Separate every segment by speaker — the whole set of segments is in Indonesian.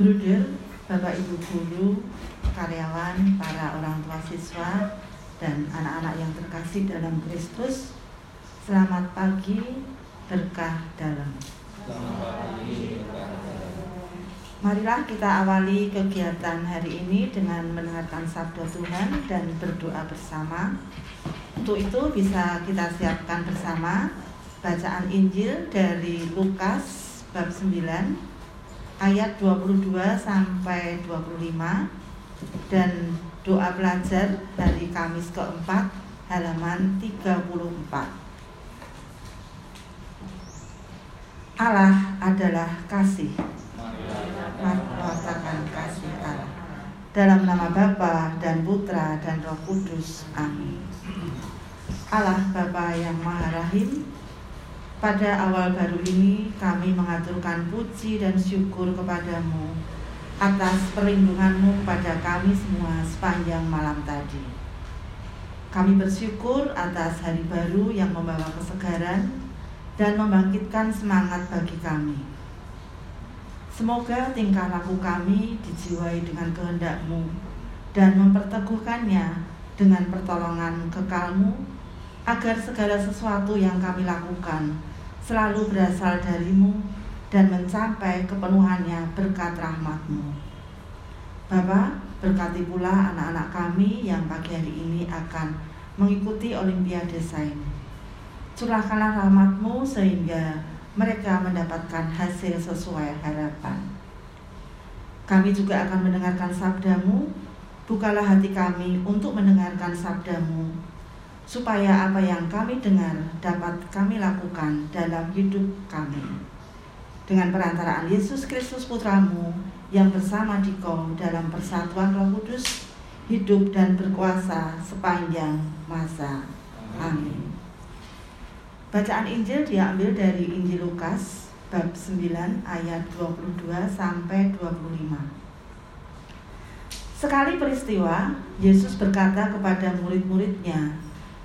Speaker 1: Bruder, Bapak Ibu guru, karyawan, para orang tua siswa, dan anak-anak yang terkasih dalam Kristus, selamat pagi, berkah dalam. Marilah kita awali kegiatan hari ini dengan mendengarkan sabda Tuhan dan berdoa bersama. Untuk itu bisa kita siapkan bersama bacaan Injil dari Lukas bab 9 ayat 22 sampai 25 dan doa pelajar hari Kamis keempat halaman 34. Allah adalah kasih merasakan kasih Allah. Dalam nama Bapa dan Putra dan Roh Kudus. Amin. Allah Bapa yang Maha Rahim, pada awal baru ini kami mengaturkan puji dan syukur kepadamu atas perlindunganmu pada kami semua sepanjang malam tadi. Kami bersyukur atas hari baru yang membawa kesegaran dan membangkitkan semangat bagi kami. Semoga tingkah laku kami dijiwai dengan kehendakmu dan memperteguhkannya dengan pertolongan kekalmu agar segala sesuatu yang kami lakukan selalu berasal darimu dan mencapai kepenuhannya berkat rahmatmu. Bapa, berkati pula anak-anak kami yang pagi hari ini akan mengikuti Olimpiade Sains. Curahkanlah rahmatmu sehingga mereka mendapatkan hasil sesuai harapan. Kami juga akan mendengarkan sabdamu, bukalah hati kami untuk mendengarkan sabdamu, supaya apa yang kami dengar dapat kami lakukan dalam hidup kami. Dengan perantaraan Yesus Kristus Putramu yang bersama dikau dalam persatuan roh kudus, hidup dan berkuasa sepanjang masa. Amin. Bacaan Injil diambil dari Injil Lukas bab 9 ayat 22 sampai 25. Sekali peristiwa, Yesus berkata kepada murid-muridnya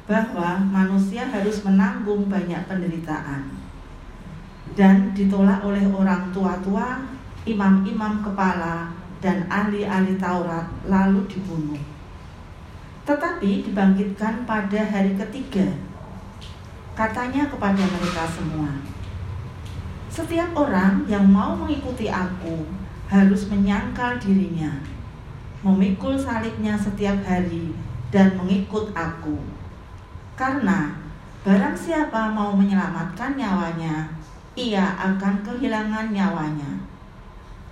Speaker 1: bahwa manusia harus menanggung banyak penderitaan dan ditolak oleh orang tua-tua, imam-imam kepala, dan ahli-ahli Taurat lalu dibunuh. Tetapi dibangkitkan pada hari ketiga Katanya kepada mereka semua, "Setiap orang yang mau mengikuti Aku harus menyangkal dirinya, memikul salibnya setiap hari, dan mengikut Aku. Karena barang siapa mau menyelamatkan nyawanya, ia akan kehilangan nyawanya.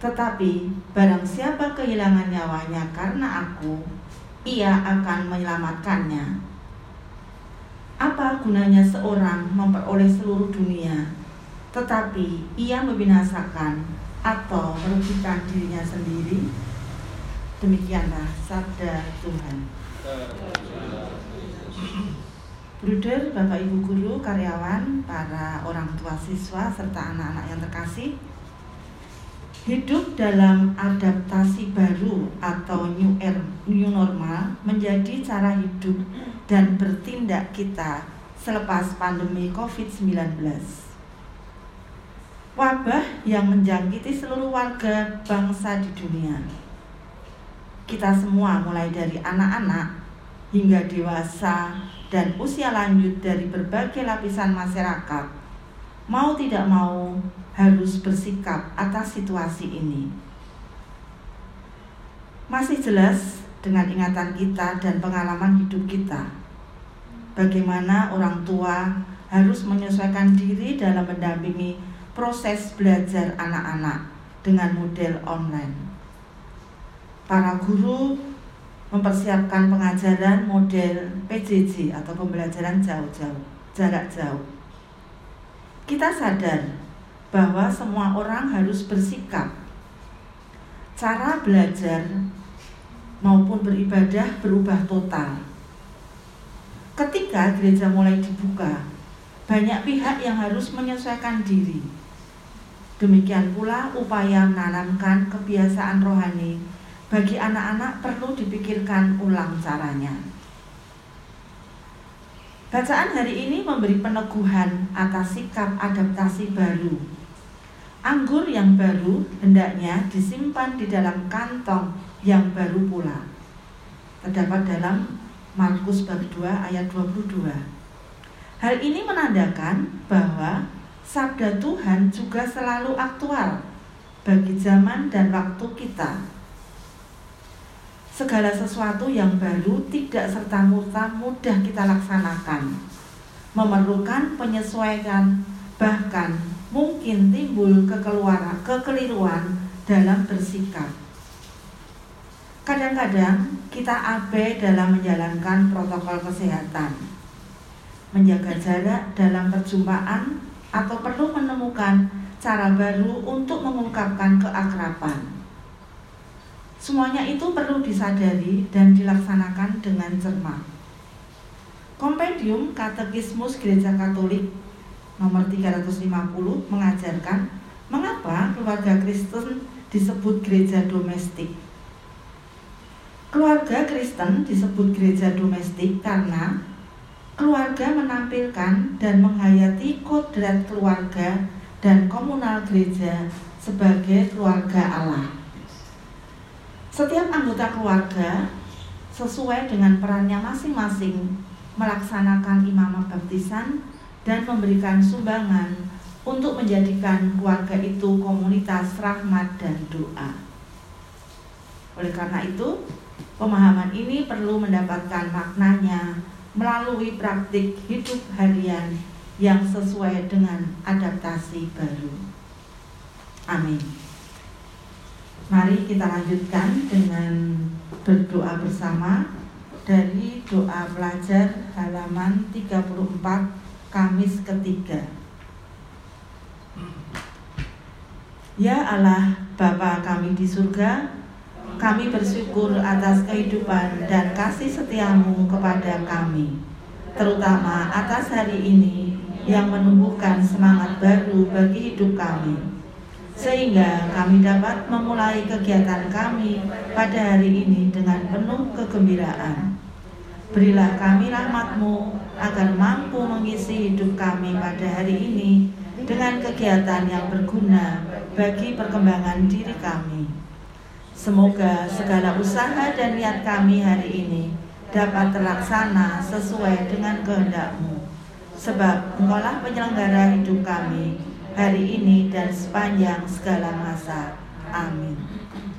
Speaker 1: Tetapi barang siapa kehilangan nyawanya karena Aku, ia akan menyelamatkannya." Apa gunanya seorang memperoleh seluruh dunia, tetapi ia membinasakan atau merugikan dirinya sendiri? Demikianlah sabda Tuhan. Bruder, Bapak Ibu guru, karyawan, para orang tua siswa serta anak-anak yang terkasih, Hidup dalam adaptasi baru atau new, air, new normal menjadi cara hidup dan bertindak kita selepas pandemi COVID-19. Wabah yang menjangkiti seluruh warga bangsa di dunia. Kita semua mulai dari anak-anak hingga dewasa dan usia lanjut dari berbagai lapisan masyarakat mau tidak mau harus bersikap atas situasi ini. Masih jelas dengan ingatan kita dan pengalaman hidup kita, bagaimana orang tua harus menyesuaikan diri dalam mendampingi proses belajar anak-anak dengan model online. Para guru mempersiapkan pengajaran model PJJ atau pembelajaran jauh-jauh, jarak jauh. Kita sadar bahwa semua orang harus bersikap. Cara belajar maupun beribadah berubah total. Ketika gereja mulai dibuka, banyak pihak yang harus menyesuaikan diri. Demikian pula upaya menanamkan kebiasaan rohani bagi anak-anak perlu dipikirkan ulang caranya. Bacaan hari ini memberi peneguhan atas sikap adaptasi baru Anggur yang baru hendaknya disimpan di dalam kantong yang baru pula. Terdapat dalam Markus bab 2 ayat 22. Hal ini menandakan bahwa sabda Tuhan juga selalu aktual bagi zaman dan waktu kita. Segala sesuatu yang baru tidak serta-merta mudah kita laksanakan. Memerlukan penyesuaian bahkan mungkin timbul kekeluaran, kekeliruan dalam bersikap. Kadang-kadang kita abai dalam menjalankan protokol kesehatan, menjaga jarak dalam perjumpaan, atau perlu menemukan cara baru untuk mengungkapkan keakraban. Semuanya itu perlu disadari dan dilaksanakan dengan cermat. Kompendium Katekismus Gereja Katolik nomor 350 mengajarkan mengapa keluarga Kristen disebut gereja domestik. Keluarga Kristen disebut gereja domestik karena keluarga menampilkan dan menghayati kodrat keluarga dan komunal gereja sebagai keluarga Allah. Setiap anggota keluarga sesuai dengan perannya masing-masing melaksanakan imamah baptisan dan memberikan sumbangan untuk menjadikan keluarga itu komunitas rahmat dan doa. Oleh karena itu, pemahaman ini perlu mendapatkan maknanya melalui praktik hidup harian yang sesuai dengan adaptasi baru. Amin. Mari kita lanjutkan dengan berdoa bersama dari doa pelajar halaman 34 Kamis ketiga. Ya Allah, Bapa kami di surga, kami bersyukur atas kehidupan dan kasih setiamu kepada kami, terutama atas hari ini yang menumbuhkan semangat baru bagi hidup kami, sehingga kami dapat memulai kegiatan kami pada hari ini dengan penuh kegembiraan. Berilah kami rahmatmu agar mampu mengisi hidup kami pada hari ini dengan kegiatan yang berguna bagi perkembangan diri kami. Semoga segala usaha dan niat kami hari ini dapat terlaksana sesuai dengan kehendakmu. Sebab engkaulah penyelenggara hidup kami hari ini dan sepanjang segala masa. Amin.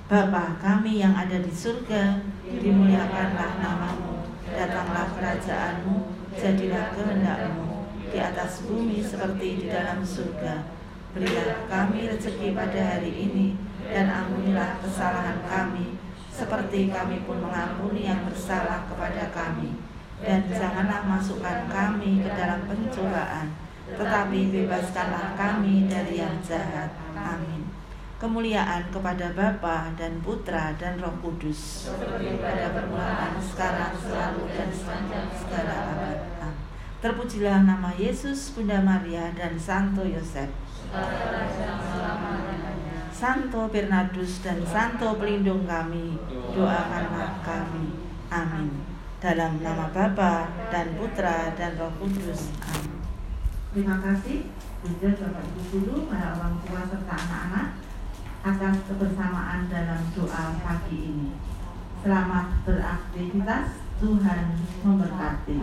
Speaker 1: Bapa kami yang ada di surga, dimuliakanlah namamu datanglah kerajaanmu, jadilah kehendakmu di atas bumi seperti di dalam surga. Berilah kami rezeki pada hari ini, dan ampunilah kesalahan kami, seperti kami pun mengampuni yang bersalah kepada kami. Dan janganlah masukkan kami ke dalam pencobaan, tetapi bebaskanlah kami dari yang jahat. Amin kemuliaan kepada Bapa dan Putra dan Roh Kudus pada permulaan sekarang selalu dan sepanjang segala abad. Terpujilah nama Yesus, Bunda Maria dan Santo Yosef. Santo Bernardus dan Santo pelindung kami, doakanlah kami. Amin. Dalam nama Bapa dan Putra dan Roh Kudus. Amin. Terima kasih. Bunda Bapak Ibu Guru, para orang tua serta anak-anak atas kebersamaan dalam doa pagi ini. Selamat beraktivitas, Tuhan memberkati.